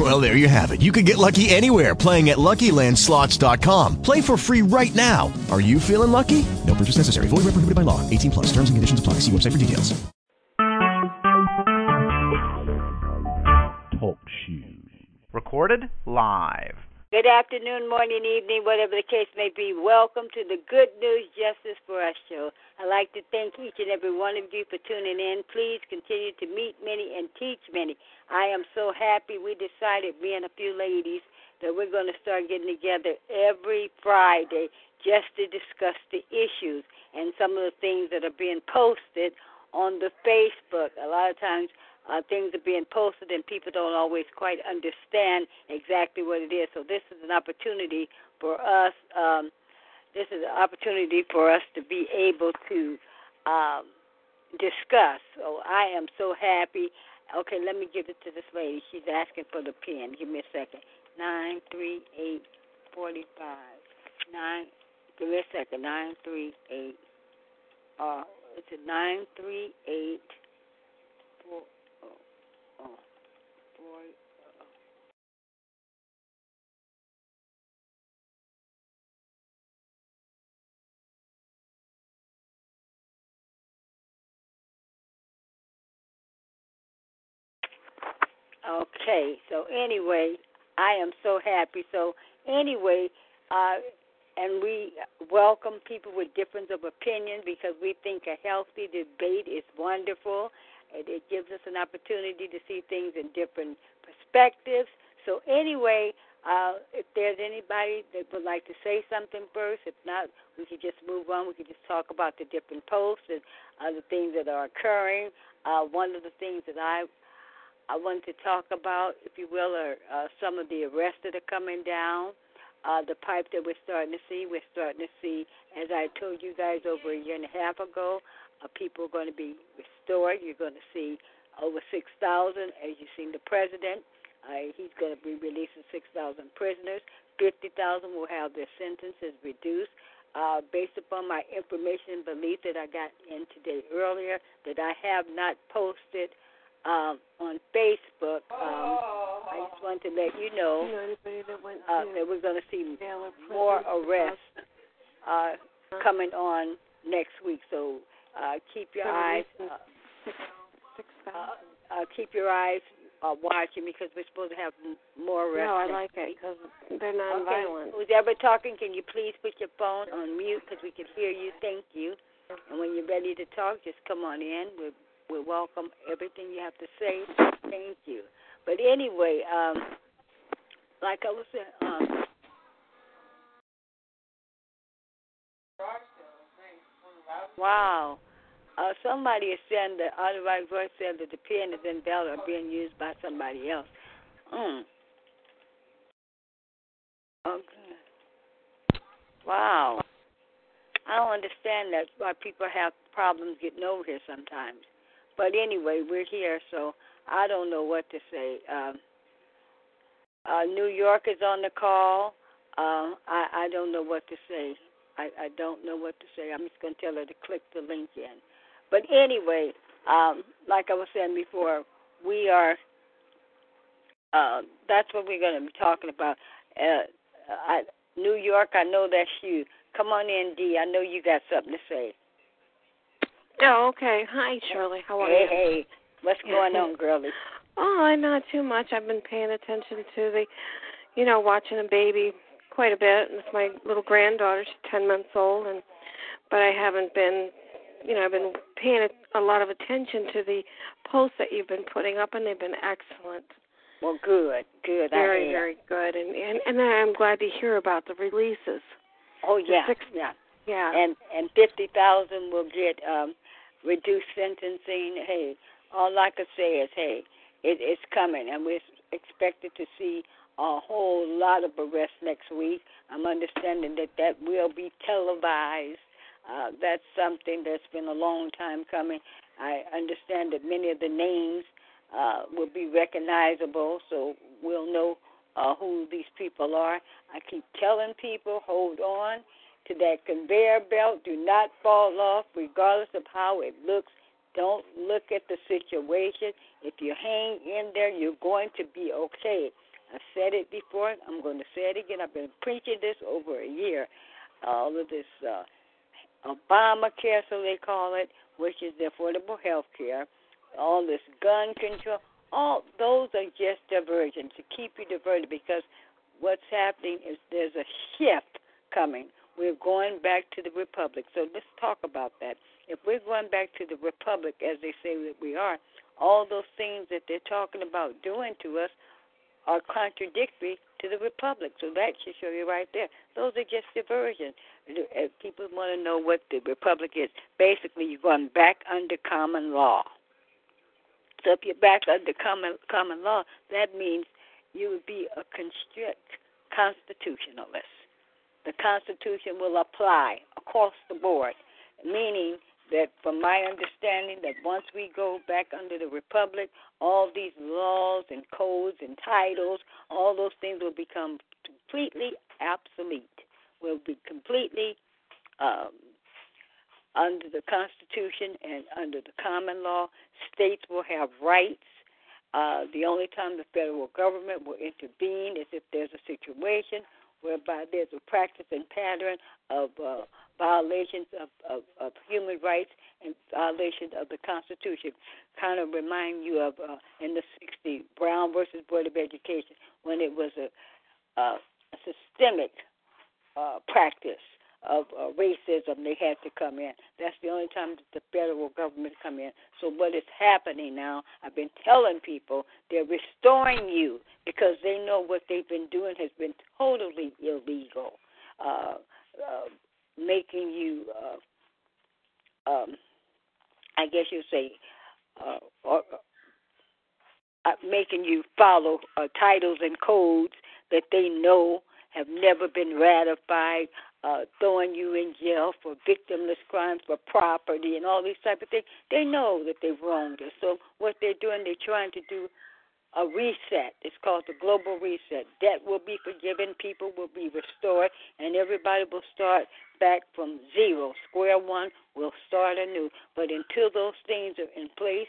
Well, there you have it. You can get lucky anywhere playing at LuckyLandSlots.com. Play for free right now. Are you feeling lucky? No purchase necessary. Void where prohibited by law. 18 plus. Terms and conditions apply. See website for details. Talk shoes. Recorded live. Good afternoon, morning, evening, whatever the case may be. Welcome to the Good News Justice for Us show. I'd like to thank each and every one of you for tuning in. Please continue to meet many and teach many. I am so happy we decided, me and a few ladies, that we're going to start getting together every Friday just to discuss the issues and some of the things that are being posted on the Facebook. A lot of times uh, things are being posted and people don't always quite understand exactly what it is. So this is an opportunity for us. Um, this is an opportunity for us to be able to um, discuss. So I am so happy. Okay, let me give it to this lady. She's asking for the pin. Give me a second. Nine three eight forty five. Nine. Give me a second. Nine three eight. Uh, it's a nine three eight. Four, oh, oh, four, Okay, so anyway, I am so happy. So anyway, uh, and we welcome people with difference of opinion because we think a healthy debate is wonderful. It, it gives us an opportunity to see things in different perspectives. So anyway, uh, if there's anybody that would like to say something first, if not, we could just move on. We could just talk about the different posts and other things that are occurring. Uh, one of the things that I I wanted to talk about, if you will, are uh, some of the arrests that are coming down. Uh, the pipe that we're starting to see, we're starting to see, as I told you guys over a year and a half ago, uh, people are going to be restored. You're going to see over 6,000, as you've seen the president. Uh, he's going to be releasing 6,000 prisoners. 50,000 will have their sentences reduced. Uh, based upon my information and belief that I got in today earlier, that I have not posted um, on Facebook. Um, I just wanted to let you know uh, that we're going to see more arrests uh, coming on next week. So uh, keep your eyes. Uh, uh, uh, keep your eyes uh, watching because we're supposed to have more arrests. No, I like it because they're non-violent. Okay. Who's ever talking, can you please put your phone on mute because we can hear you? Thank you. And when you're ready to talk, just come on in. We'll, we'll welcome everything you have to say. Thank you. But anyway, um, like I was saying, um, wow. Uh, somebody is saying that Otherwise Voice said that the pen is invalid or being used by somebody else. Mm. Okay. Wow. I don't understand that why people have problems getting over here sometimes. But anyway, we're here, so I don't know what to say. Um, uh, New York is on the call. Uh, I I don't know what to say. I I don't know what to say. I'm just gonna tell her to click the link in. But anyway, um, like I was saying before, we are. Uh, that's what we're going to be talking about. Uh, I, New York, I know that's you. Come on in, D. I know you got something to say. Oh, okay. Hi, Shirley. How are hey, you? hey, what's going on, girlie? Oh, not too much. I've been paying attention to the, you know, watching a baby quite a bit. It's my little granddaughter. She's ten months old, and but I haven't been, you know, I've been paying a, a lot of attention to the posts that you've been putting up, and they've been excellent. Well, good, good. Very, very good. And and and I'm glad to hear about the releases. Oh yeah, six- yeah. Yeah. And and fifty thousand will get um reduced sentencing. Hey, all I could say is, hey, it, it's coming, and we're expected to see a whole lot of arrests next week. I'm understanding that that will be televised. Uh, that's something that's been a long time coming. I understand that many of the names uh, will be recognizable, so we'll know uh, who these people are. I keep telling people, hold on to that conveyor belt. Do not fall off, regardless of how it looks. Don't look at the situation. If you hang in there, you're going to be okay. I've said it before. I'm going to say it again. I've been preaching this over a year. All of this uh, Obamacare, so they call it, which is the affordable health care, all this gun control, all those are just diversions to keep you diverted because what's happening is there's a shift coming. We're going back to the republic. So let's talk about that. If we're going back to the republic, as they say that we are, all those things that they're talking about doing to us are contradictory to the republic. So that should show you right there. Those are just diversions. If people want to know what the republic is, basically you're going back under common law. So if you're back under common common law, that means you would be a constrict constitutionalist. The Constitution will apply across the board, meaning that, from my understanding, that once we go back under the Republic, all these laws and codes and titles, all those things will become completely obsolete. Will be completely um, under the Constitution and under the common law. States will have rights. Uh, the only time the federal government will intervene is if there's a situation whereby there's a practice and pattern of uh, violations of, of, of human rights and violations of the Constitution. Kind of remind you of uh, in the 60s, Brown versus Board of Education, when it was a, a systemic uh, practice of uh, racism, they had to come in. That's the only time that the federal government come in. So what is happening now? I've been telling people they're restoring you because they know what they've been doing has been totally illegal, uh, uh, making you, uh, um, I guess you say, uh, or, uh, making you follow uh, titles and codes that they know have never been ratified uh, throwing you in jail for victimless crimes for property and all these type of things. They know that they've wronged us. So what they're doing, they're trying to do a reset. It's called the global reset. Debt will be forgiven, people will be restored, and everybody will start back from zero, square one. We'll start anew. But until those things are in place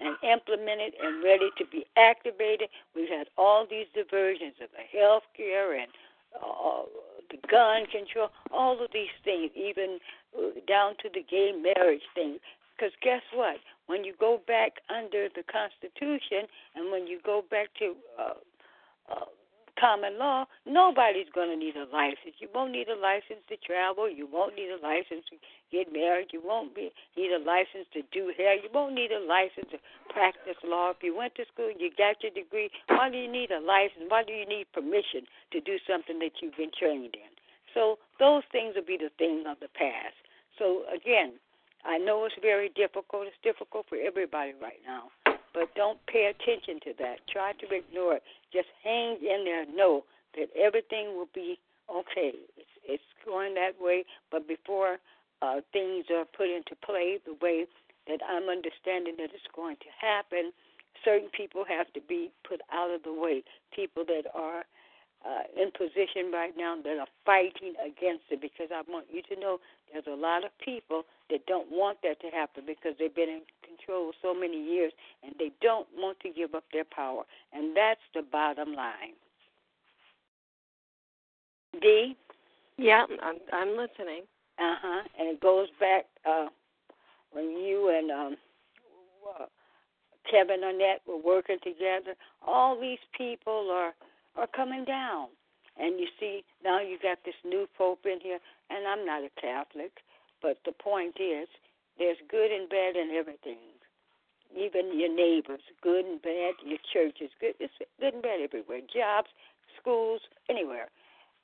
and implemented and ready to be activated, we've had all these diversions of the health care and uh, gun control, all of these things, even uh, down to the gay marriage thing. Because guess what? When you go back under the Constitution and when you go back to uh, uh, common law, nobody's going to need a license. You won't need a license to travel. You won't need a license to get married. You won't be, need a license to do hair. You won't need a license to practice law. If you went to school, you got your degree. Why do you need a license? Why do you need permission to do something that you've been trained in? So those things will be the things of the past. So again, I know it's very difficult. It's difficult for everybody right now but don't pay attention to that. Try to ignore it. Just hang in there. Know that everything will be okay. It's, it's going that way, but before uh, things are put into play the way that I'm understanding that it's going to happen, certain people have to be put out of the way. People that are uh, in position right now that are fighting against it because I want you to know there's a lot of people that don't want that to happen because they've been in control so many years and they don't want to give up their power. And that's the bottom line. D? Yeah, I'm, I'm listening. Uh huh. And it goes back uh, when you and um, uh, Kevin Annett were working together. All these people are are coming down. And you see, now you got this new pope in here, and I'm not a Catholic, but the point is, there's good and bad in everything. Even your neighbors, good and bad. Your churches, good. It's good and bad everywhere. Jobs, schools, anywhere.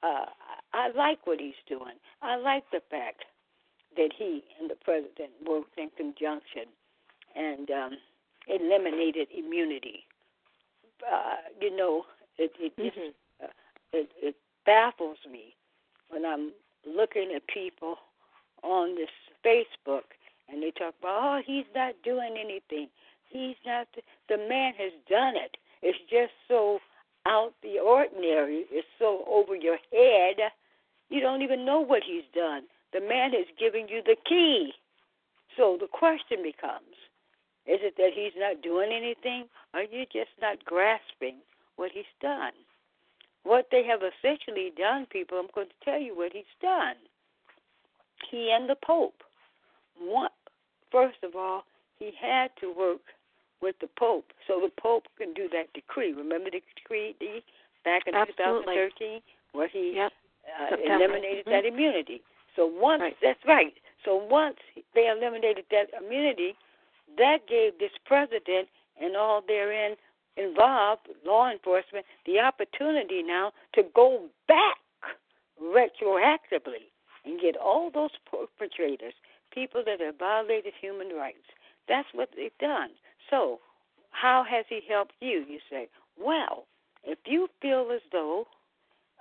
Uh, I like what he's doing. I like the fact that he and the president worked in conjunction and um, eliminated immunity. Uh, you know, it it mm-hmm. just, uh, it it baffles me when I'm looking at people on this Facebook and they talk about, oh, he's not doing anything. He's not. The man has done it. It's just so out the ordinary. It's so over your head. You don't even know what he's done. The man has given you the key. So the question becomes is it that he's not doing anything, or are you just not grasping what he's done? What they have essentially done, people, I'm going to tell you what he's done. He and the Pope. One, first of all, he had to work with the Pope so the Pope can do that decree. Remember the decree back in Absolutely. 2013 where he yep. uh, eliminated mm-hmm. that immunity. So once right. that's right. So once they eliminated that immunity, that gave this president and all therein involved, law enforcement, the opportunity now to go back retroactively and get all those perpetrators, people that have violated human rights. That's what they've done. So, how has he helped you? You say, well, if you feel as though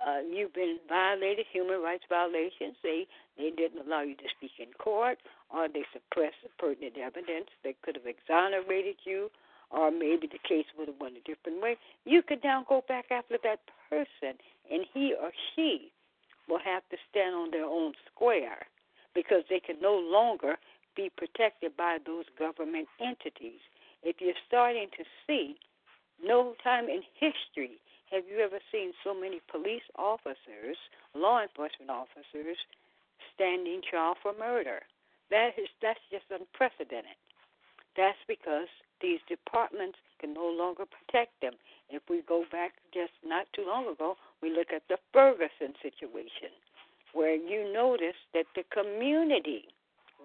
uh, you've been violated, human rights violations, they they didn't allow you to speak in court, or they suppressed pertinent evidence that could have exonerated you, or maybe the case would have went a different way. You could now go back after that person, and he or she will have to stand on their own square because they can no longer be protected by those government entities. If you're starting to see, no time in history have you ever seen so many police officers, law enforcement officers, standing trial for murder? That is that's just unprecedented. That's because these departments can no longer protect them. If we go back just not too long ago, we look at the Ferguson situation, where you notice that the community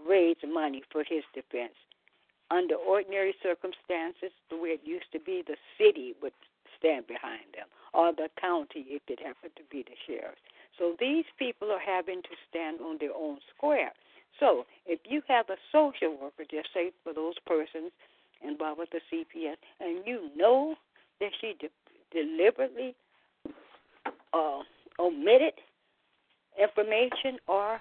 raised money for his defense. Under ordinary circumstances, the way it used to be, the city would stand behind them, or the county if it happened to be the sheriff. So these people are having to stand on their own square. So if you have a social worker, just say for those persons involved with the CPS, and you know that she de- deliberately uh, omitted information or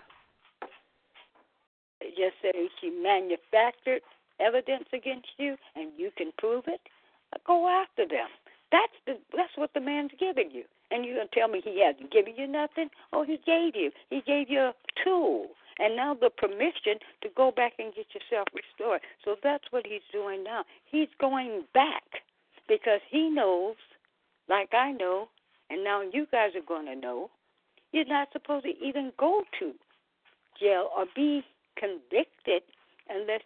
just say she manufactured evidence against you and you can prove it, go after them. That's the that's what the man's giving you. And you're gonna tell me he hasn't given you nothing? Oh, he gave you. He gave you a tool and now the permission to go back and get yourself restored. So that's what he's doing now. He's going back because he knows, like I know, and now you guys are going to know, you're not supposed to even go to jail or be convicted unless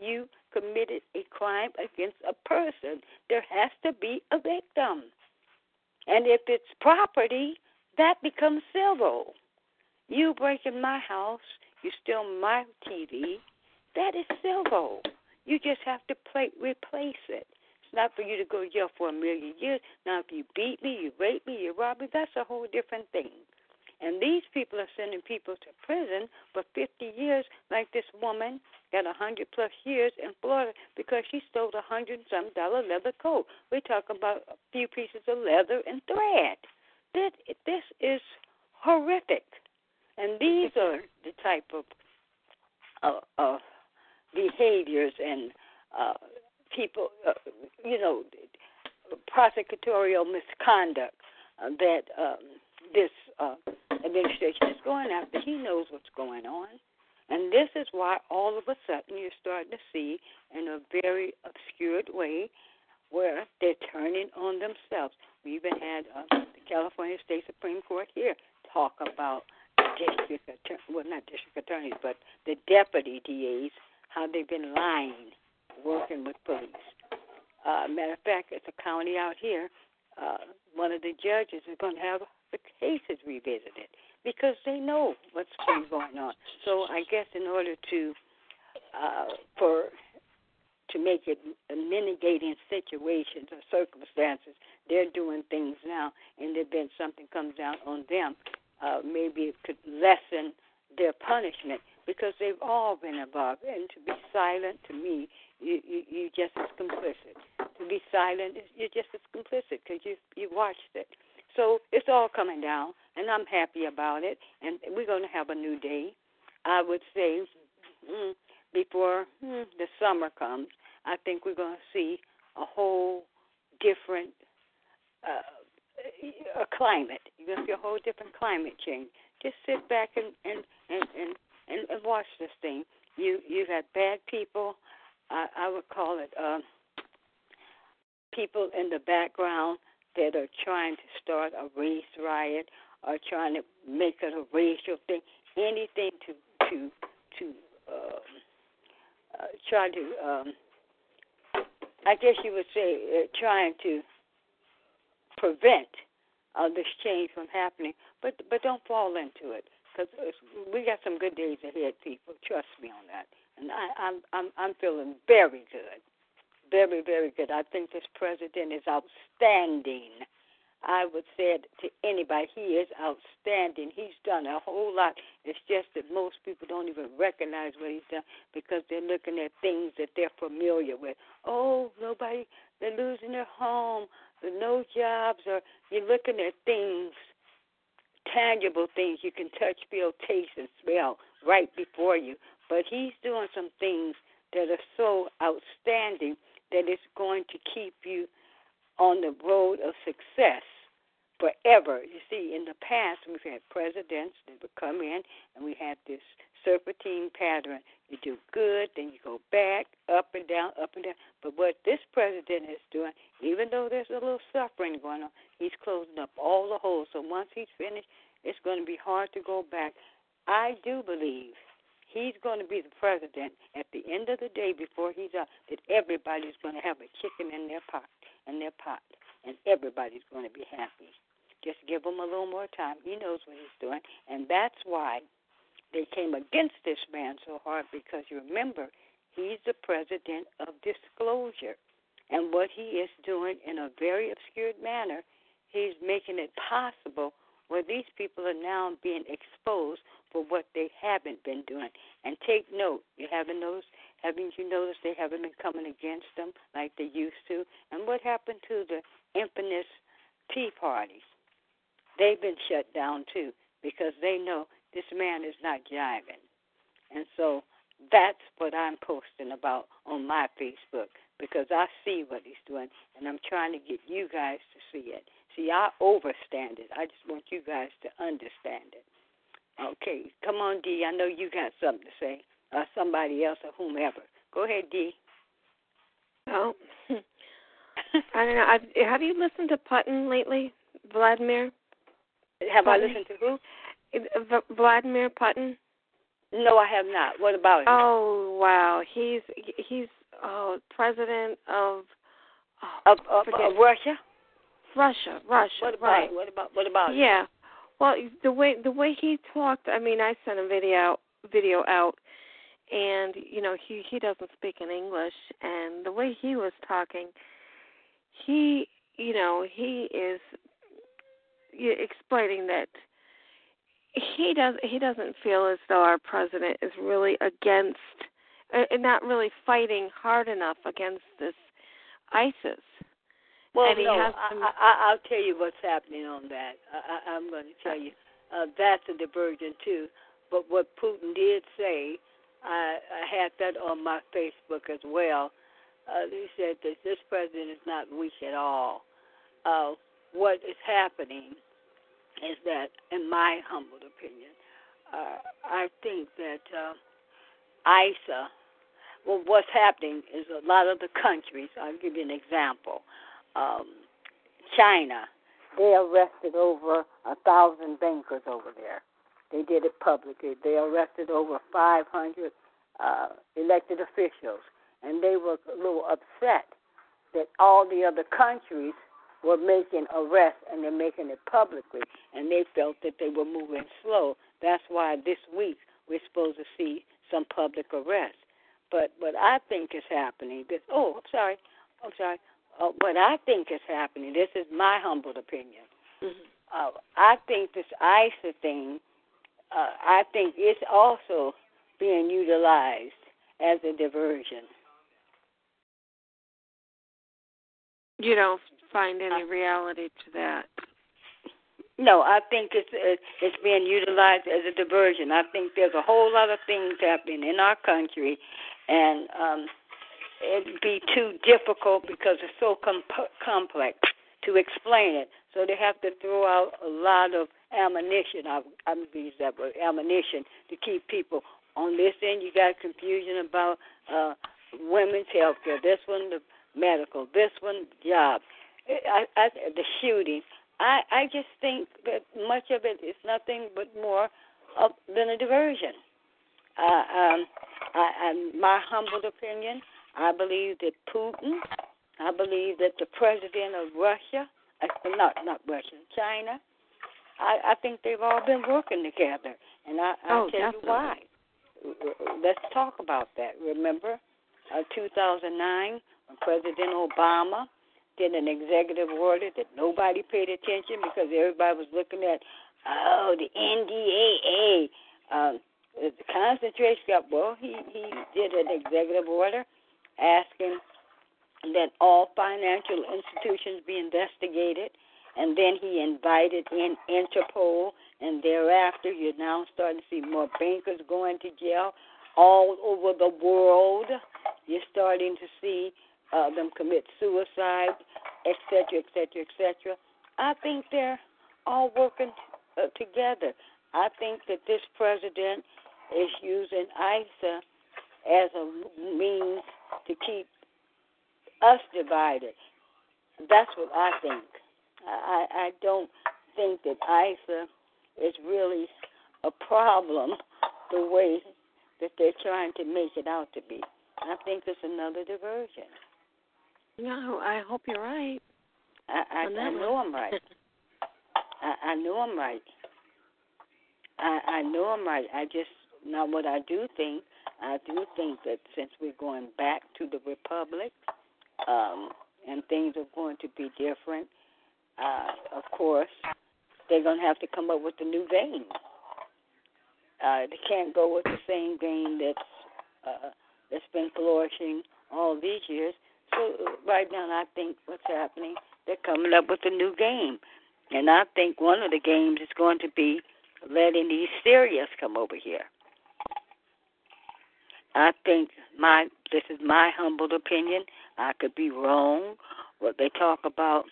you committed a crime against a person. There has to be a victim. And if it's property, that becomes civil. You break in my house, you steal my TV, that is civil. You just have to play, replace it. It's not for you to go to jail for a million years. Now, if you beat me, you rape me, you rob me, that's a whole different thing. And these people are sending people to prison for 50 years, like this woman got a 100 plus years in Florida because she stole a hundred some dollar leather coat. We're talking about a few pieces of leather and thread. This, this is horrific. And these are the type of uh, uh, behaviors and uh, people, uh, you know, prosecutorial misconduct uh, that um, this uh, administration is going after. He knows what's going on. And this is why all of a sudden you're starting to see in a very obscured way where they're turning on themselves. We even had uh, the California State Supreme Court here talk about district attorney, well, not district attorneys, but the deputy DAs, how they've been lying, working with police. Uh, matter of fact, it's a county out here. Uh, one of the judges is going to have the cases revisited because they know what's been going on. So I guess in order to uh, for to make it mitigating situations or circumstances, they're doing things now, and then something comes out on them uh, maybe it could lessen their punishment because they've all been above. And to be silent, to me, you, you, you're just as complicit. To be silent, you're just as complicit because you you watched it. So it's all coming down, and I'm happy about it. And we're going to have a new day. I would say mm, before hmm, the summer comes, I think we're going to see a whole different uh, a climate. You're going to see a whole different climate change. Just sit back and and and and, and, and watch this thing. You you got bad people. I, I would call it uh, people in the background that are trying to start a race riot or trying to make it a racial thing. Anything to to to uh, uh, try to um, I guess you would say uh, trying to prevent uh, this change from happening. But but don't fall into it because we got some good days ahead, people. Trust me on that. And I, I'm I'm I'm feeling very good, very very good. I think this president is outstanding. I would say it to anybody, he is outstanding. He's done a whole lot. It's just that most people don't even recognize what he's done because they're looking at things that they're familiar with. Oh, nobody, they're losing their home, no jobs, or you're looking at things, tangible things you can touch, feel, taste, and smell right before you. But he's doing some things that are so outstanding that it's going to keep you on the road of success forever. You see, in the past, we've had presidents that would come in, and we had this serpentine pattern. You do good, then you go back, up and down, up and down. But what this president is doing, even though there's a little suffering going on, he's closing up all the holes. So once he's finished, it's going to be hard to go back. I do believe he's going to be the president at the end of the day before he's out that everybody's going to have a chicken in their pot in their pot and everybody's going to be happy just give him a little more time he knows what he's doing and that's why they came against this man so hard because you remember he's the president of disclosure and what he is doing in a very obscured manner he's making it possible where these people are now being exposed for what they haven't been doing. And take note, you haven't noticed, haven't you noticed they haven't been coming against them like they used to? And what happened to the infamous Tea Parties? They've been shut down too because they know this man is not jiving. And so that's what I'm posting about on my Facebook because I see what he's doing and I'm trying to get you guys to see it. See, I overstand it. I just want you guys to understand it. Okay, come on, D. I know you got something to say, or somebody else, or whomever. Go ahead, D. Oh, I don't know. I've, have you listened to Putin lately, Vladimir? Have Putin? I listened to who? V- Vladimir Putin. No, I have not. What about him? Oh wow, he's he's oh president of oh, of, of, of Russia. Russia, Russia. What about right. what about what about Yeah. Well, the way the way he talked, I mean, I sent a video video out and you know, he he doesn't speak in English and the way he was talking, he, you know, he is explaining that he does he doesn't feel as though our president is really against and not really fighting hard enough against this ISIS. Well, and no, some... I, I, I'll tell you what's happening on that. I, I'm going to tell you uh, that's a diversion too. But what Putin did say, I, I had that on my Facebook as well. Uh, he said that this president is not weak at all. Uh, what is happening is that, in my humble opinion, uh, I think that uh, ISA, well, what's happening is a lot of the countries, I'll give you an example um, China, they arrested over a thousand bankers over there. They did it publicly. They arrested over 500 uh, elected officials, and they were a little upset that all the other countries were making arrests and they're making it publicly, and they felt that they were moving slow. That's why this week we're supposed to see some public arrests. But what I think is happening, this oh, I'm sorry, I'm sorry uh, what I think is happening, this is my humble opinion. Mm-hmm. Uh, I think this ISA thing, uh, I think it's also being utilized as a diversion. You don't find any reality to that. No, I think it's it's being utilized as a diversion. I think there's a whole lot of things happening in our country, and um, it'd be too difficult because it's so comp- complex to explain it. So they have to throw out a lot of ammunition. I, I'm use that word, ammunition, to keep people on this end. You got confusion about uh, women's health care. This one, the medical. This one, job. I, I, the shooting. I, I just think that much of it is nothing but more of, than a diversion. Uh, um, I, I, my humble opinion, I believe that Putin, I believe that the president of Russia, uh, not not Russia, China, I, I think they've all been working together, and I, I'll oh, tell definitely. you why. Let's talk about that. Remember, uh, 2009, when President Obama did an executive order that nobody paid attention because everybody was looking at, oh, the NDAA. Um, the concentration camp. Well, he he did an executive order asking that all financial institutions be investigated, and then he invited in Interpol, and thereafter you're now starting to see more bankers going to jail all over the world. You're starting to see uh, them commit suicide, et cetera, et cetera, et cetera. I think they're all working uh, together. I think that this president is using ISA as a means to keep us divided. That's what I think. I, I don't think that ISA is really a problem the way that they're trying to make it out to be. I think it's another diversion. No, I hope you're right. I, I, I know I'm right. I, I know I'm right. I, I know I'm right. I just now what I do think. I do think that since we're going back to the republic, um, and things are going to be different, uh, of course, they're going to have to come up with a new game. Uh, they can't go with the same game that's uh, that's been flourishing all these years. Right now, I think what's happening, they're coming up with a new game, and I think one of the games is going to be letting these Syrians come over here. I think my this is my humble opinion. I could be wrong. What they talk about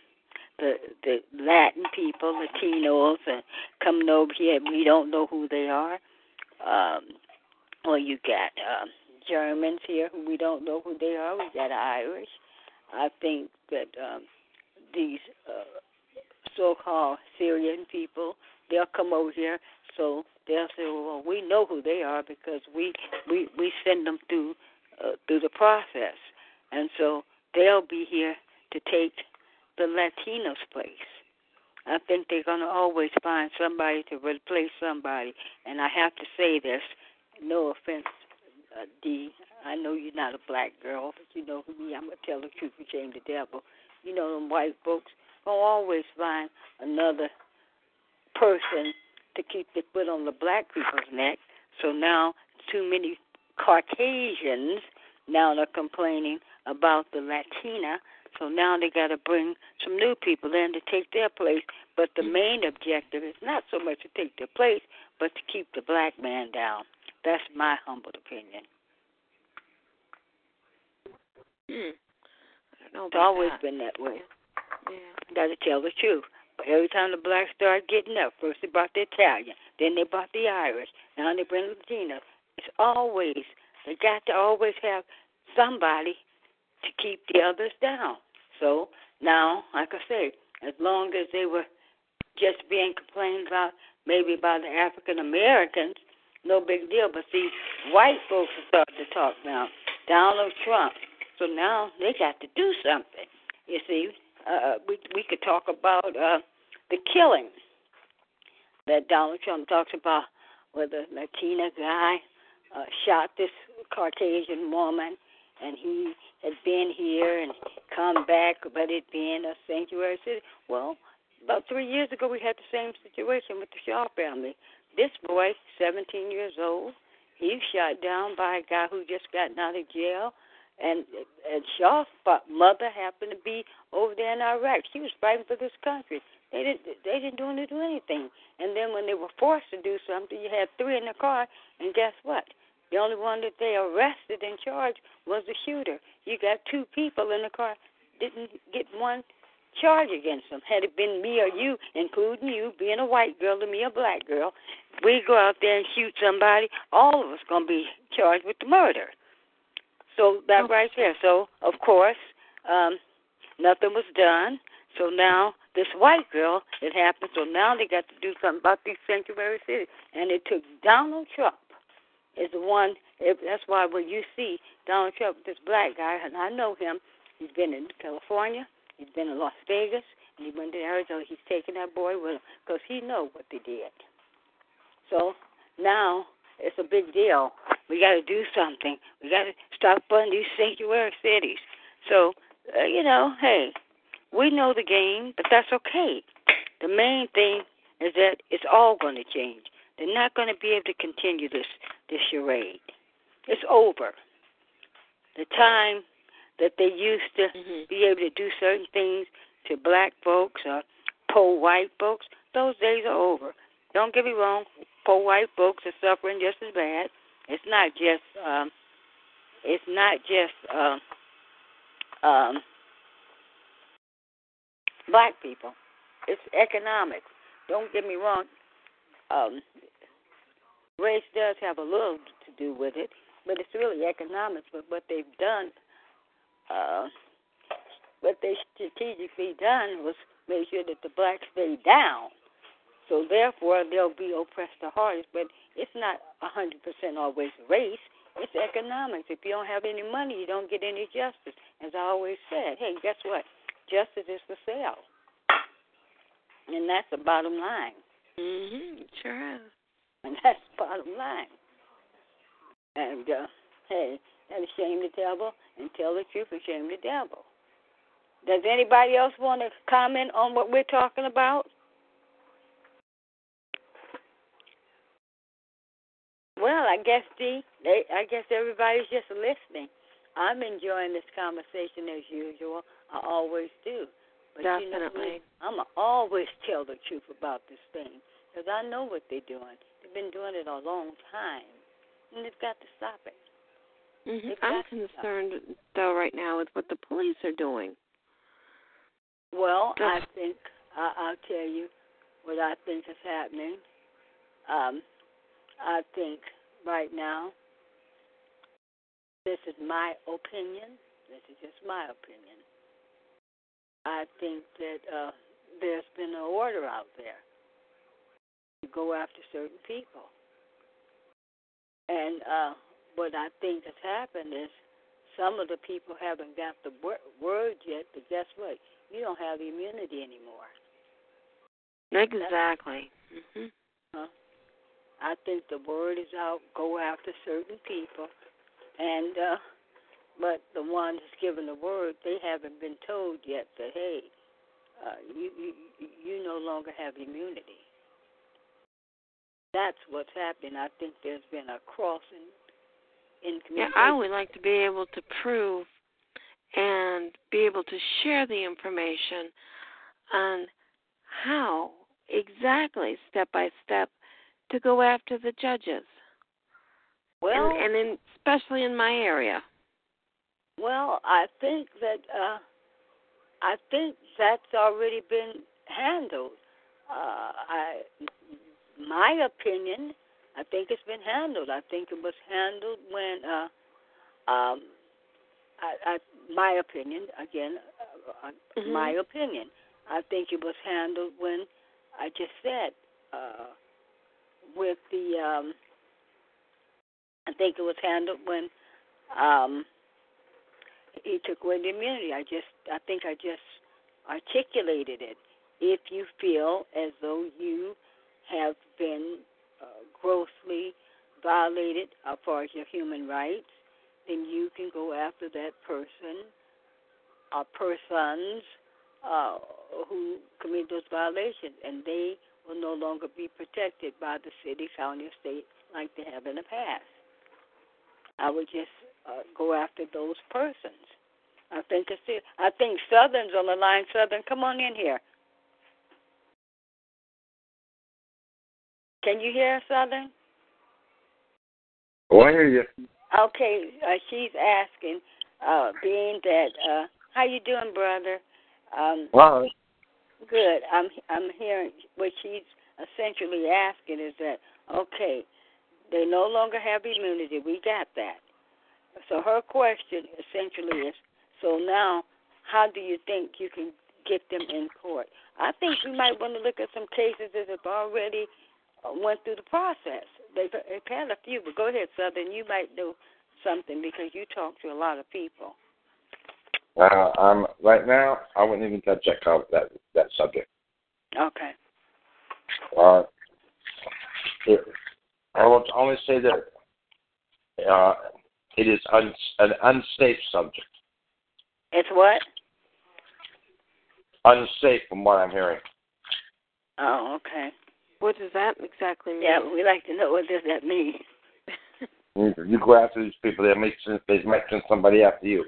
the the Latin people, Latinos, and coming over here, we don't know who they are. Um, or you got um, Germans here who we don't know who they are. We got Irish. I think that um, these uh, so-called Syrian people, they'll come over here. So they'll say, "Well, we know who they are because we we we send them through uh, through the process." And so they'll be here to take the Latinos' place. I think they're going to always find somebody to replace somebody. And I have to say this, no offense. You're not a black girl, but you know me, I'm going to tell the truth and shame the devil. You know, them white folks will always find another person to keep their foot on the black people's neck. So now too many Caucasians now are complaining about the Latina. So now they got to bring some new people in to take their place. But the main objective is not so much to take their place, but to keep the black man down. That's my humble opinion. Hmm. I don't know It's always that. been that way. Yeah. Got to tell the truth. But every time the blacks start getting up, first they brought the Italian, then they brought the Irish, now they bring the Latino. It's always they got to always have somebody to keep the others down. So now, like I say, as long as they were just being complained about, maybe about the African Americans, no big deal. But see, white folks are starting to talk now. Donald Trump. So now they got to do something. You see, uh, we we could talk about uh, the killing that Donald Trump talks about, where the Latina guy uh, shot this Caucasian woman, and he had been here and come back, but it being a sanctuary city. Well, about three years ago, we had the same situation with the Shaw family. This boy, 17 years old, he was shot down by a guy who just gotten out of jail. And, and Shaw's mother happened to be over there in Iraq. She was fighting for this country. They didn't. They didn't want to do anything. And then when they were forced to do something, you had three in the car, and guess what? The only one that they arrested and charged was the shooter. You got two people in the car, didn't get one charge against them. Had it been me or you, including you, being a white girl and me a black girl, we go out there and shoot somebody, all of us gonna be charged with the murder. So that right there. So of course, um, nothing was done. So now this white girl, it happened. So now they got to do something about these sanctuary cities, and it took Donald Trump is the one. If, that's why when you see Donald Trump, this black guy, and I know him. He's been in California. He's been in Las Vegas, and he went to Arizona. He's taking that boy with him because he know what they did. So now it's a big deal. We got to do something. We got to stop funding these sanctuary cities. So uh, you know, hey, we know the game, but that's okay. The main thing is that it's all going to change. They're not going to be able to continue this this charade. It's over. The time that they used to Mhm. be able to do certain things to black folks or poor white folks, those days are over. Don't get me wrong, poor white folks are suffering just as bad. It's not just um it's not just um um black people. It's economics. Don't get me wrong. Um race does have a little to do with it, but it's really economics. But what they've done, uh, what they strategically done was make sure that the blacks stay down. So therefore, they'll be oppressed the hardest. But it's not a hundred percent always race. It's economics. If you don't have any money, you don't get any justice. As I always said, hey, guess what? Justice is for sale, and that's the bottom line. Mhm. Sure is. And that's the bottom line. And uh, hey, is shame the devil and tell the truth and shame the devil. Does anybody else want to comment on what we're talking about? Well, I guess Dee, they, I guess everybody's just listening. I'm enjoying this conversation as usual. I always do. But you know Definitely. I'm always tell the truth about this thing because I know what they're doing. They've been doing it a long time, and they've got to stop it. Mhm. I'm concerned though right now with what the police are doing. Well, I think I, I'll tell you what I think is happening. Um, I think right now, this is my opinion. This is just my opinion. I think that uh, there's been an order out there to go after certain people. And uh, what I think has happened is some of the people haven't got the word yet, but guess what? You don't have immunity anymore. Exactly. Mhm. Huh? I think the word is out. Go after certain people, and uh, but the ones given the word, they haven't been told yet that hey, uh, you you you no longer have immunity. That's what's happening. I think there's been a crossing in Yeah. I would like to be able to prove and be able to share the information on how exactly, step by step, to go after the judges, well, and, and in, especially in my area. Well, I think that uh, I think that's already been handled. Uh, I, my opinion, I think it's been handled. I think it was handled when, uh, um, I, I, my opinion again, uh, Mhm. my opinion. I think it was handled when I just said uh, with the. Um, I think it was handled when. Um, he took away the immunity. I just, I think I just articulated it. If you feel as though you have been uh, grossly violated as far as your human rights, then you can go after that person or persons uh, who commit those violations, and they will no longer be protected by the city, county, or state like they have in the past. I would just uh, go after those persons. I think it's it. I think Southern's on the line. Southern, come on in here. Can you hear Southern? Oh, I hear you. Okay, uh, she's asking, uh, being that, uh, how you doing, brother? Um, Well, good. I'm I'm hearing what she's essentially asking is that okay, they no longer have immunity. We got that. So her question essentially is, so now, how do you think you can get them in court? I think we might want to look at some cases that have already uh, went through the process. They've, they've had a few, but go ahead, Southern. You might know something because you talk to a lot of people. Uh, um, right now, I wouldn't even touch that co- that that subject. Okay. Uh, it, I will only say that uh, it is un, an unsafe subject. It's what? Unsafe, from what I'm hearing. Oh, okay. What does that exactly mean? Yeah, we like to know what does that mean. You, you go after these people, they make sense. They might send somebody after you.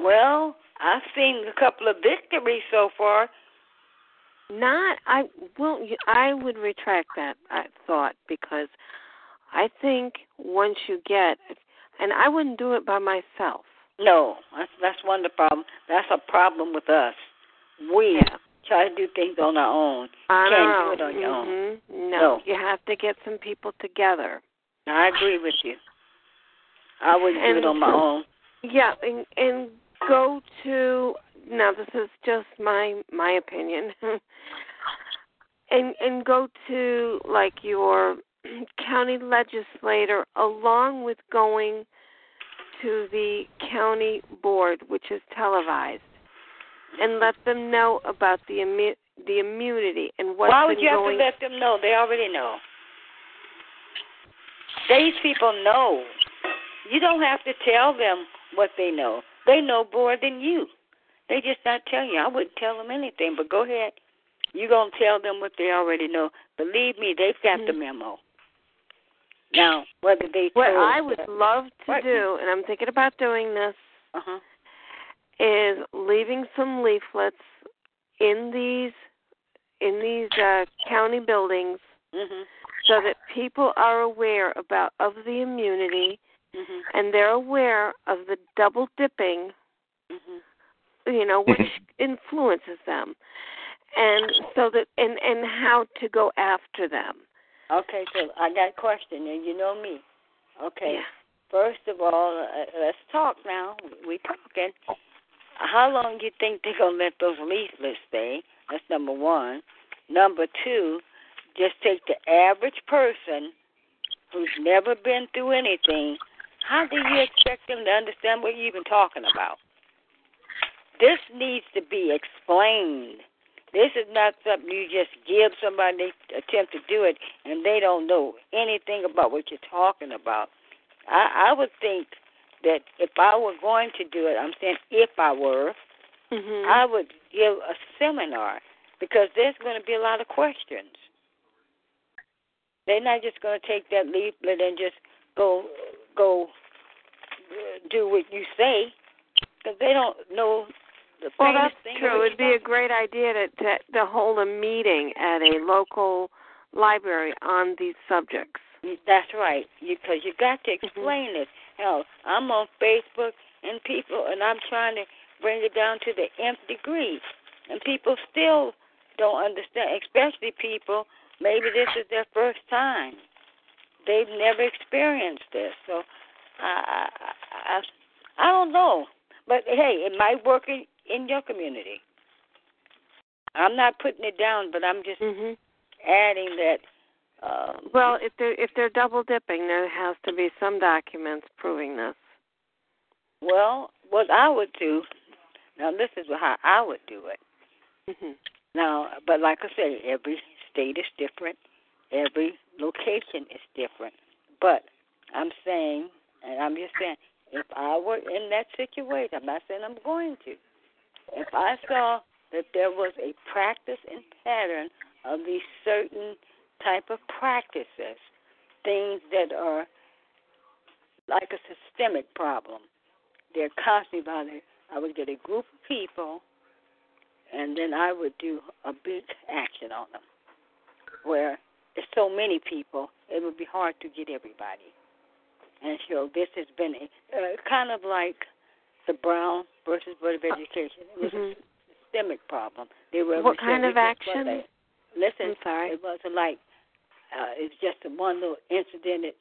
Well, I've seen a couple of victories so far. Not I well I would retract that I thought because I think once you get and I wouldn't do it by myself. No, that's that's one of the problem. That's a problem with us. We Yeah. try to do things on our own. I Can't know. do it on your own. Mm-hmm. No, No. you have to get some people together. I agree with you. I wouldn't do it on my own. Yeah, and and go to now this is just my my opinion. and and go to like your county legislator along with going to the county board which is televised and let them know about the immu- the immunity and what's Why would you have to let them know? They already know. These people know. You don't have to tell them what they know. They know more than you. They just not tell you. I wouldn't tell them anything, but go ahead. You're going to tell them what they already know. Believe me, they've got the memo. Now, whether they what I would love to What? do and I'm thinking about doing this uh-huh. is leaving some leaflets in these in these uh, county buildings Mhm. so that people are aware about of the immunity Mhm. and they're aware of the double dipping Mhm. you know which influences them and so that and and how to go after them Okay, so I got a question, and you know me. Okay. yeah First of all, uh, let's talk now. We talking. How long do you think they're gonna let those leaflets stay? That's number one. Number two, just take the average person who's never been through anything. How do you expect them to understand what you're even talking about? This needs to be explained. This is not something you just give somebody they attempt to do it and they don't know anything about what you're talking about. I, I would think that if I were going to do it, I'm saying if I were, mhm I would give a seminar because there's going to be a lot of questions. They're not just going to take that leaflet and just go go uh, do what you say because they don't know the well that's thing. true it'd be a great idea to, to to hold a meeting at a local library on these subjects That's right, because you got to Mm-hmm. explain it. Hell, I'm on Facebook and people, and I'm trying to bring it down to the nth degree, and people still don't understand. Especially people, maybe this is their first time. They've never experienced this, so I, I, I, I don't know. But hey, it might work in, in your community. I'm not putting it down, but I'm just mhm adding that. Um, Well, if they're if they're double dipping, there has to be some documents proving this. Well, what I would do, now this is how I would do it. hmm Now, but like I said, every state is different, every location is different. But I'm saying, and I'm just saying, if I were in that situation, I'm not saying I'm going to. If I saw that there was a practice and pattern of these certain type of practices, things that are like a systemic problem, they're constantly bothering. I would get a group of people, and then I would do a big action on them. where there's so many people, it would be hard to get everybody. And so this has been a, uh, kind of like the Brown versus Board of Education. It was Mhm. a systemic problem. They were What kind of action? They, listen, I'm sorry. it wasn't like uh, it's just a one little incident,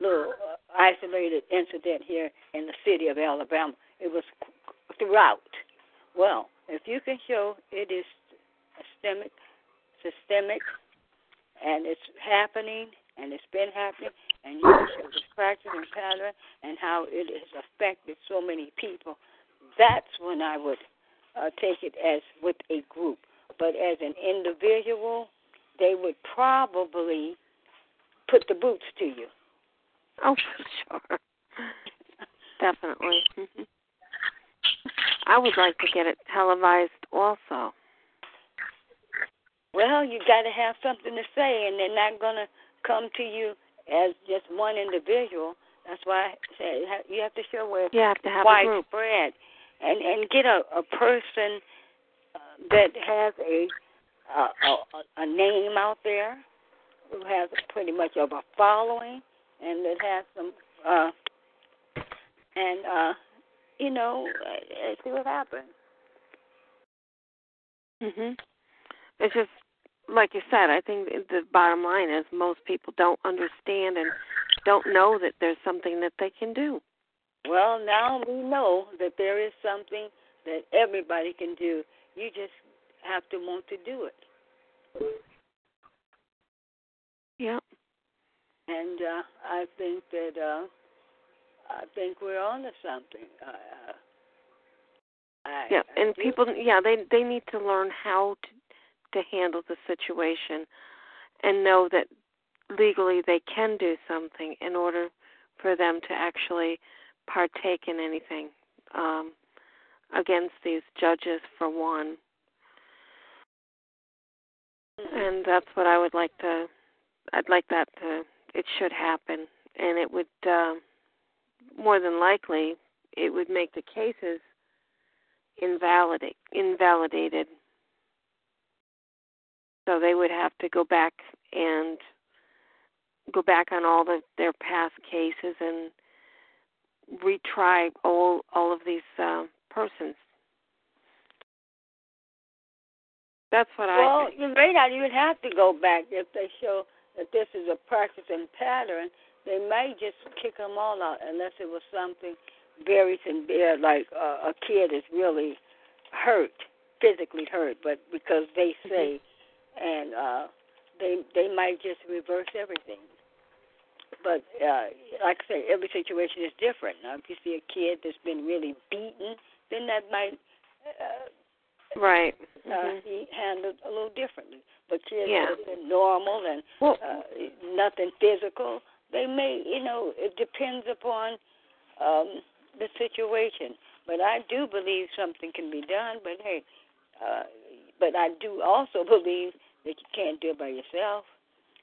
little uh, isolated incident here in the city of Alabama. It was throughout. Well, if you can show it is systemic, systemic, and it's happening, and it's been happening, and you can show this practice and pattern, and how it has affected so many people, that's when I would uh, take it as with a group. But as an individual, they would probably put the boots to you. Oh, for sure. Definitely. hmm I would like to get it televised also. Well, you got to have something to say, and they're not going to come to you as just one individual. That's why I say you have- to show where You have to have a group. widespread, and and get a a person uh, that has a, a a a name out there, who has pretty much of a following, and that has some uh and uh you know uh, see what happens. Mhm. It's just like you said. I think the bottom line is most people don't understand and don't know that there's something that they can do. Well, now we know that there is something that everybody can do. You just have to want to do it. Yep. And uh, I think that uh, I think we're on to something. Uh, I, Yeah, I and do. people, yeah, they they need to learn how to to handle the situation, and know that legally they can do something in order for them to actually partake in anything um, against these judges, for one. And that's what I would like to. I'd like that to. It should happen, and it would uh, more than likely it would make the cases invalidate invalidated. So they would have to go back and go back on all the, their past cases and retry all all of these uh, persons. That's what I Well, you may not even have to go back if they show that this is a practice and pattern. They may just kick them all out unless it was something very severe, like uh, a kid is really hurt, physically hurt, but because they say, and uh, they they might just reverse everything. But uh, like I say, every situation is different. Now, if you see a kid that's been really beaten, then that might uh, Right. uh, Mhm. he handled a little differently. But kids Yeah. that have been normal and Well, uh, nothing physical, they may, you know, it depends upon um, the situation. But I do believe something can be done. But hey, uh, but I do also believe that you can't do it by yourself,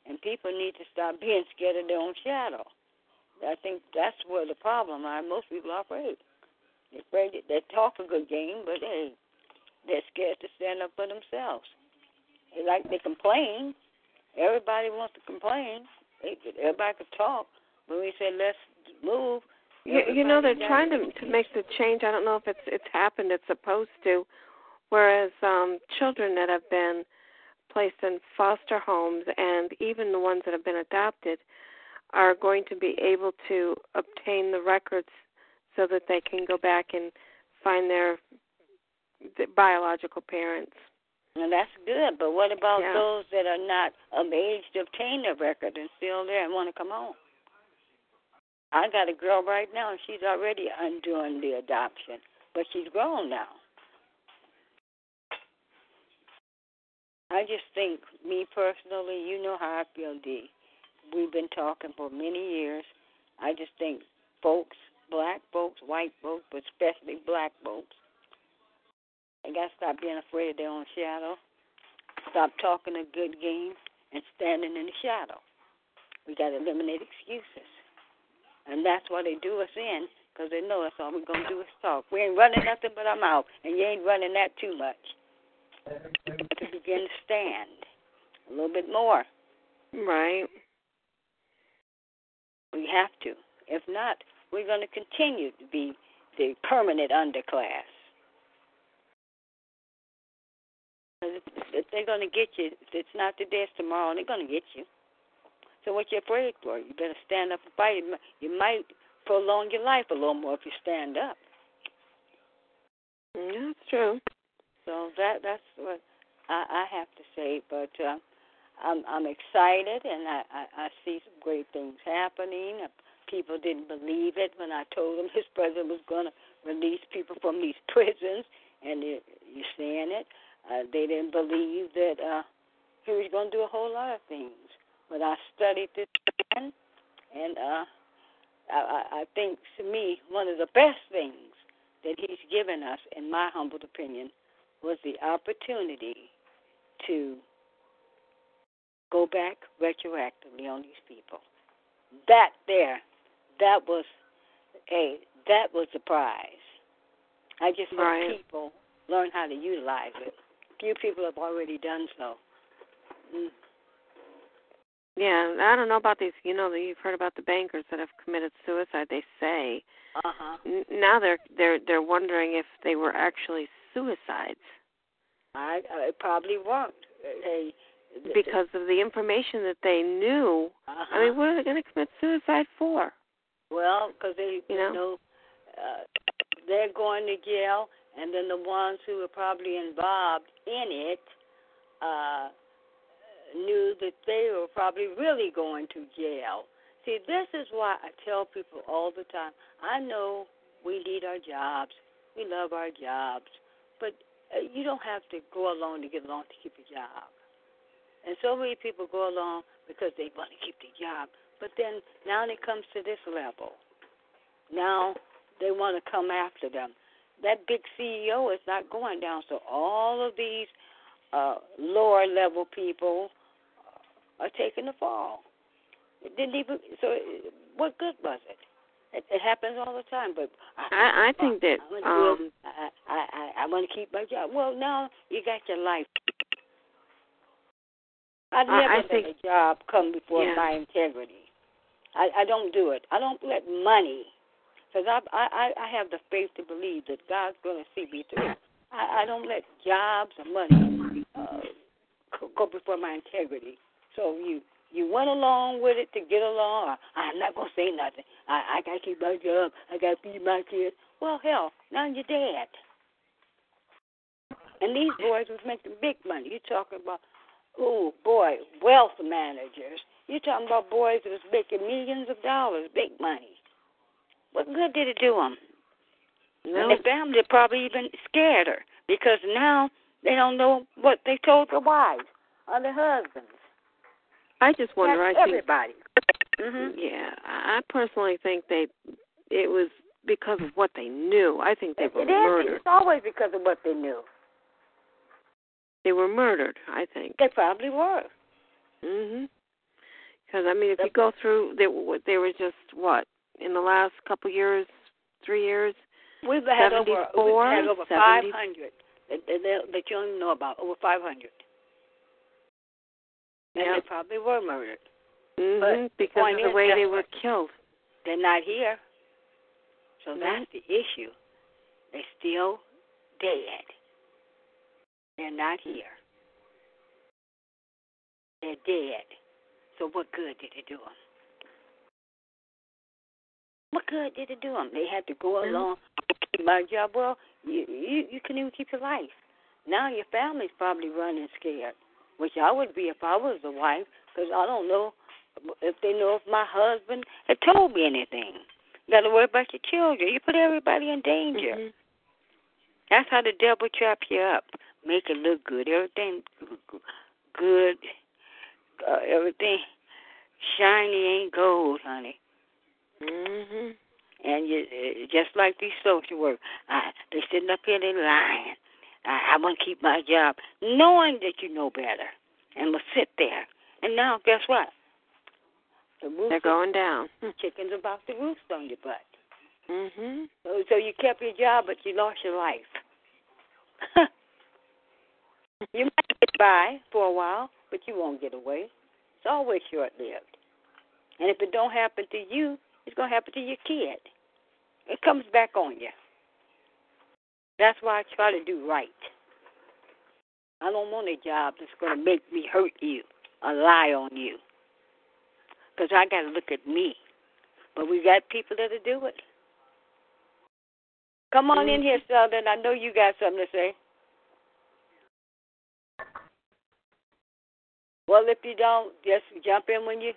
and people need to stop being scared of their own shadow. I think that's where the problem are. Most people are afraid. They're afraid that they talk a good game, but hey, they're scared to stand up for themselves. They like they complain. Everybody wants to complain. They, everybody could talk, but we say let's move, You, you know they're trying to to make the change. I don't know if it's it's happened. It's supposed to. Whereas um children that have been placed in foster homes and even the ones that have been adopted are going to be able to obtain the records so that they can go back and find their, biological parents. And that's good. But what about Yeah. those that are not of age to obtain a record and still there and want to come home? I got a girl right now, and she's already undoing the adoption, but she's grown now. I just think, me personally, you know how I feel, Dee. We've been talking for many years. I just think folks, black folks, white folks, but especially black folks, they got to stop being afraid of their own shadow. Stop talking a good game and standing in the shadow. We got to eliminate excuses. And that's why they do us in, because they know that's all we're going to do is talk. We ain't running nothing but our mouth, and you ain't running that too much. To begin to stand a little bit more. Right. We have to. If not, we're going to continue to be the permanent underclass. If they're going to get you, if it's not today, it's tomorrow, they're going to get you. So what you afraid for? You better stand up and fight. You might prolong your life a little more if you stand up. Yeah, that's true. So that that's what I, I have to say. But uh, I'm I'm excited, and I, I I see some great things happening. People didn't believe it when I told them his president was going to release people from these prisons, and you're seeing it. Uh, they didn't believe that uh, he was going to do a whole lot of things. But I studied this man, and uh, I, I think to me one of the best things that he's given us, in my humble opinion, was the opportunity to go back retroactively on these people. That there, that was a that was the prize. I just hope right. people learn how to utilize it. Few people have already done so. Mm. Yeah, I don't know about these. You know, you've heard about the bankers that have committed suicide. They say uh-huh. N- now they're they're they're wondering if they were actually suicides. I, I probably weren't. They because of the information that they knew. Uh-huh. I mean, what are they going to commit suicide for? Well, because they you know, know uh, they're going to jail, and then the ones who are probably involved in it uh, knew that they were probably really going to jail. See, this is why I tell people all the time. I know we need our jobs. We love our jobs. But uh, you don't have to go along to get along to keep a job. And so many people go along because they want to keep the job. But then now it comes to this level. Now they want to come after them. That big CEO is not going down. So all of these uh, lower level people are taking the fall. It didn't even. So, what good was it? It, it happens all the time. But I, I think that I um, I I I, I want to keep my job. Well, now you got your life. I've never I let think, a job come before yeah. my integrity. I I don't do it. I don't let money, because I I I have the faith to believe that God's going to see me through. I I don't let jobs or money uh, go before my integrity. So you you went along with it to get along. Ah, I'm not gonna say nothing. I I gotta keep my job. I gotta feed my kids. Well, hell, now you're dead. And these boys was making big money. You're talking about, oh boy, wealth managers. You're talking about boys that was making millions of dollars, big money. What good did it do them? no, And the family probably even scared her because now they don't know what they told their wives or their husbands. I just wonder. That's I think, everybody. hmm yeah, I personally think they it was because of what they knew. I think they It were is. murdered. It's always because of what they knew. They were murdered. I think. They probably were. Mhm. Because I mean, if you go through, they were they were just what in the last couple years, three years. We've had over we've had over five hundred that, that, that you don't know about. Over five hundred. And Yeah. they probably were murdered. Mhm. But Because of the is, way they were killed. They're not here. So No. that's the issue. They're still dead. They're not here. They're dead. So what good did it do them? What good did it do them? They had to go Mhm. along. My job. Well, you you you couldn't even keep your life. Now your family's probably running scared, which I would be if I was the wife, because I don't know if they know if my husband had told me anything. You got to worry about your children. You put everybody in danger. Mhm. That's how the devil trap you up. Make it look good. Everything good. Uh, everything shiny ain't gold, honey. Mhm. And you uh, just like these social work, uh, they sitting up here, they lying. I, I want to keep my job, knowing that you know better, and will sit there. And now, guess what? The roof They're going down. chickens about to roost on your butt. Mhm. So, so you kept your job, but you lost your life. you might get by for a while, but you won't get away. It's always short lived. And if it don't happen to you, it's gonna happen to your kid. It comes back on you. That's why I try to do right. I don't want a job that's going to make me hurt you or lie on you. Because I got to look at me. But we got people that'll do it. Come on in here, mm-hmm. Southern. I know you got something to say. Well, if you don't, just jump in when you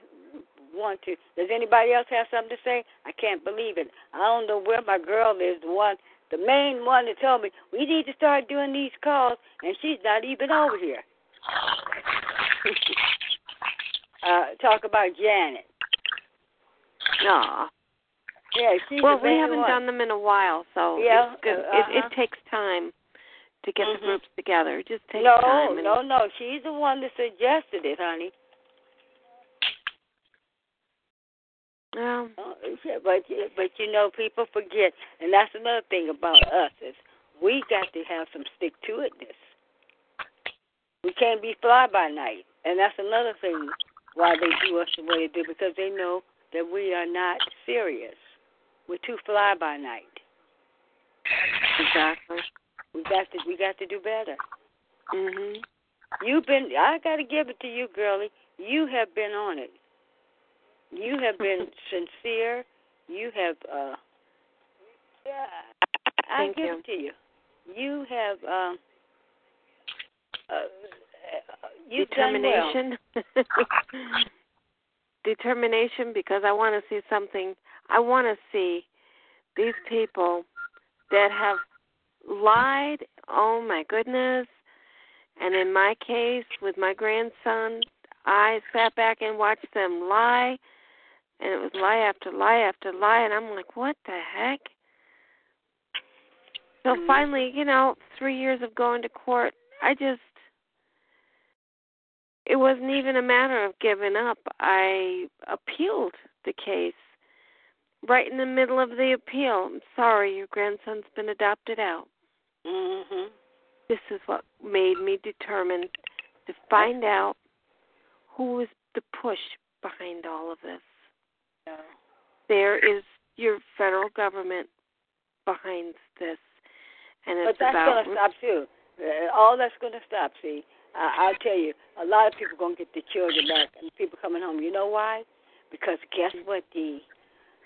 want to. Does anybody else have something to say? I can't believe it. I don't know where my girl is, the one the main one that told me we need to start doing these calls, and she's not even over here. uh, talk about Janet. No. Yeah, she's well, we haven't one. done them in a while, so Yeah, it's good. uh, It, it uh-huh. takes time to get Mhm. the groups together. It just takes no, time. and- no, no. She's the one that suggested it, honey. Well, Uh, yeah, But but you know, people forget, and that's another thing about us is we got to have some stick to itness. We can't be fly by night, and that's another thing why they do us the way they do because they know that we are not serious. We're too fly by night. exactly. We got to we got to do better. Mhm. You've been I got to give it to you, girlie. You have been on it. You have been sincere. You have uh yeah, I Thank give you. it to you. You have um uh, uh, you've done well. Determination. Determination because I want to see something. I want to see these people that have lied. Oh my goodness. And in my case, with my grandson, I sat back and watched them lie. And it was lie after lie after lie. And I'm like, what the heck? So Mhm. finally, you know, three years of going to court, I just it wasn't even a matter of giving up. I appealed the case. Right in the middle of the appeal. I'm sorry, your grandson's been adopted out. Mm-hmm. This is what made me determined to find out who was the push behind all of this. There is your federal government behind this. And it's But that's about gonna stop too. Uh, all that's gonna stop. See, I, I'll tell you, a lot of people are gonna get their children back, and people coming home. You know why? Because guess what? The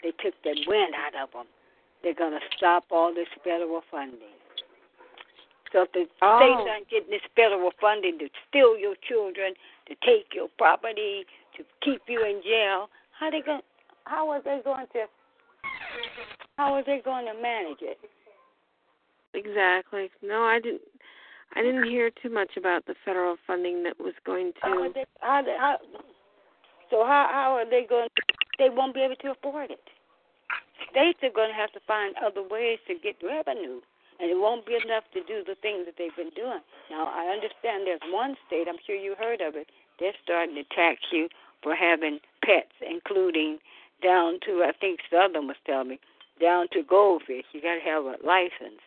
they took the wind out of them. They're gonna stop all this federal funding. So if the Oh. states aren't getting this federal funding to steal your children, to take your property, to keep you in jail, how they going? How are they going to? How are they going to manage it? Exactly. No, I didn't. I didn't hear too much about the federal funding that was going How to. they, how, they- how, so how how are they going? to They won't be able to afford it. States are going to have to find other ways to get revenue, and it won't be enough to do the things that they've been doing. Now I understand there's one state. I'm sure you heard of it. They're starting to tax you for having pets, including down to I think Southern was telling me down to goldfish. You got to have a license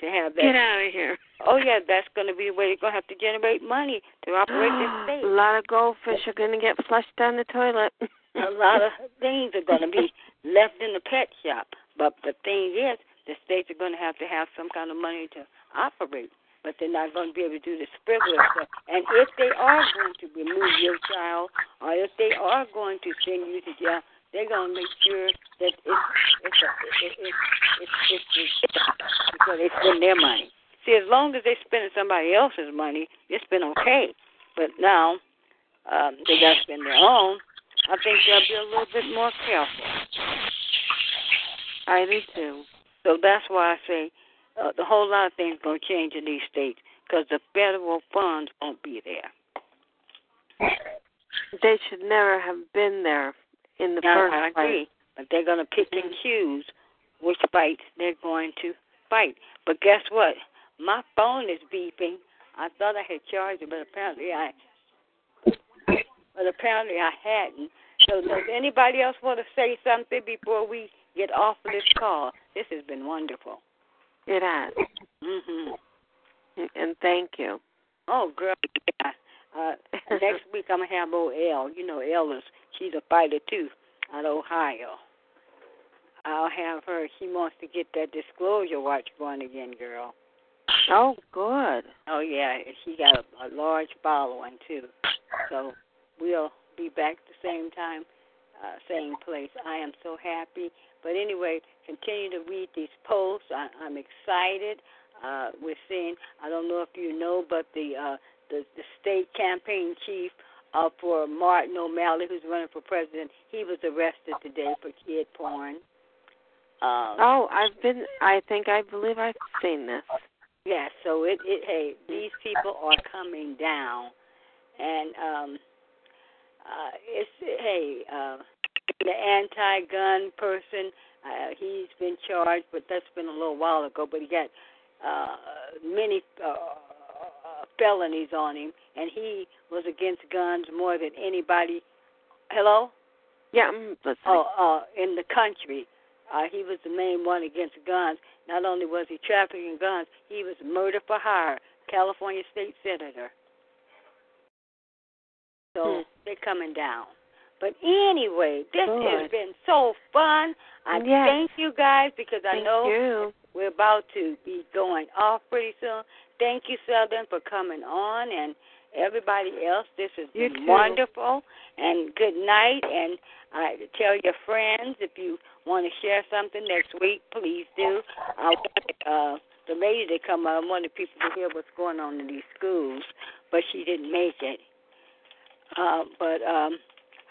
to have that. Get out of here. Oh yeah, that's going to be the way they're going to have to generate money to operate this state. a lot of goldfish are going to get flushed down the toilet. a lot of things are going to be left in the pet shop. But the thing is, the states are going to have to have some kind of money to operate. But they're not going to be able to do the sprinkler stuff. And if they are going to remove your child, or if they are going to send you to jail, they're to make sure that it's it's a, it, it, it's it's it's because they spend their money. See, as long as they're spending somebody else's money, it's been okay. But now um, they got to spend their own. I think they'll be a little bit more careful. I do too. So that's why I say uh, the whole lot of things to change in these states because the federal funds won't be there. They should never have been there in the Now, first I place. agree, but they're going to pick and choose which fights they're going to fight. But guess what? My phone is beeping. I thought I had charged it, but apparently I, but apparently I hadn't. So does anybody else want to say something before we get off of this call? This has been wonderful. It has. Mhm. And thank you. Oh, girl, yeah. Uh, next week I'm gonna have old Elle. You know, Elle is she's a fighter too, out of Ohio. I'll have her. She wants to get that disclosure watch going again, girl. Oh, good. Oh yeah, she got a, a large following too. So we'll be back the same time, uh, same place. I am so happy. But anyway, continue to read these posts. I, I'm excited. Uh, we're seeing. I don't know if you know, but the uh, the, the state campaign chief uh, for Martin O'Malley, who's running for president, he was arrested today for kid porn. Um, oh, I've been. I think I believe I've seen this. Yeah, so it, it hey, these people are coming down, and um, uh, it's hey, uh, the anti-gun person. Uh, he's been charged, but that's been a little while ago. But he got uh, many uh, uh, felonies on him, and he was against guns more than anybody. Hello. Yeah, I'm listening. Oh, uh, in the country. Uh, he was the main one against guns. Not only was he trafficking guns, he was murder for hire, California state senator. So Hmm. they're coming down. But anyway, this has been so fun. I Yes. thank you guys because I Thank know you. we're about to be going off pretty soon. Thank you, Southern, for coming on, and everybody else. This has You been too. wonderful. And good night. And uh, tell your friends if you want to share something next week, please do. I wanted uh, the lady to come. I wanted people to hear what's going on in these schools, but she didn't make it. Uh, but um,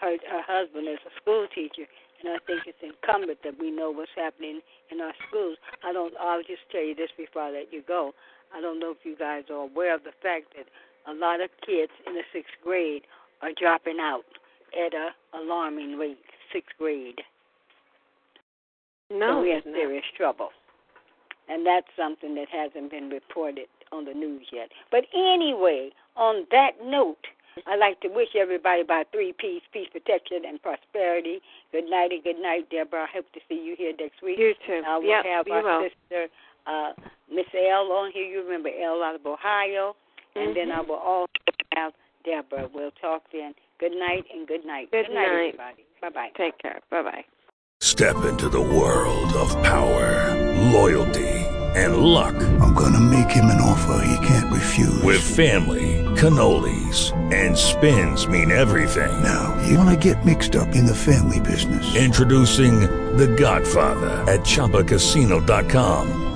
her her husband is a school teacher, and I think it's incumbent that we know what's happening in our schools. I don't. I'll just tell you this before I let you go. I don't know if you guys are aware of the fact that a lot of kids in the sixth grade are dropping out at a alarming rate. Sixth grade. No, so we have no. serious trouble. And that's something that hasn't been reported on the news yet. But anyway, on that note, I'd like to wish everybody about three peace, peace, protection, and prosperity. Good night and good night, Deborah. I hope to see you here next week. You too. Uh, we'll yep, have our will. sister, uh, Miss L, on here. You remember L out of Ohio. And then I Mhm. will also have Deborah. We'll talk then. Good night and good night. Good night, night. everybody. Bye bye. Take care. Bye bye. Step into the world of power, loyalty, and luck. I'm gonna make him an offer he can't refuse. With family, cannolis, and spins mean everything. Now, you wanna get mixed up in the family business. Introducing The Godfather at ChumbaCasino.com.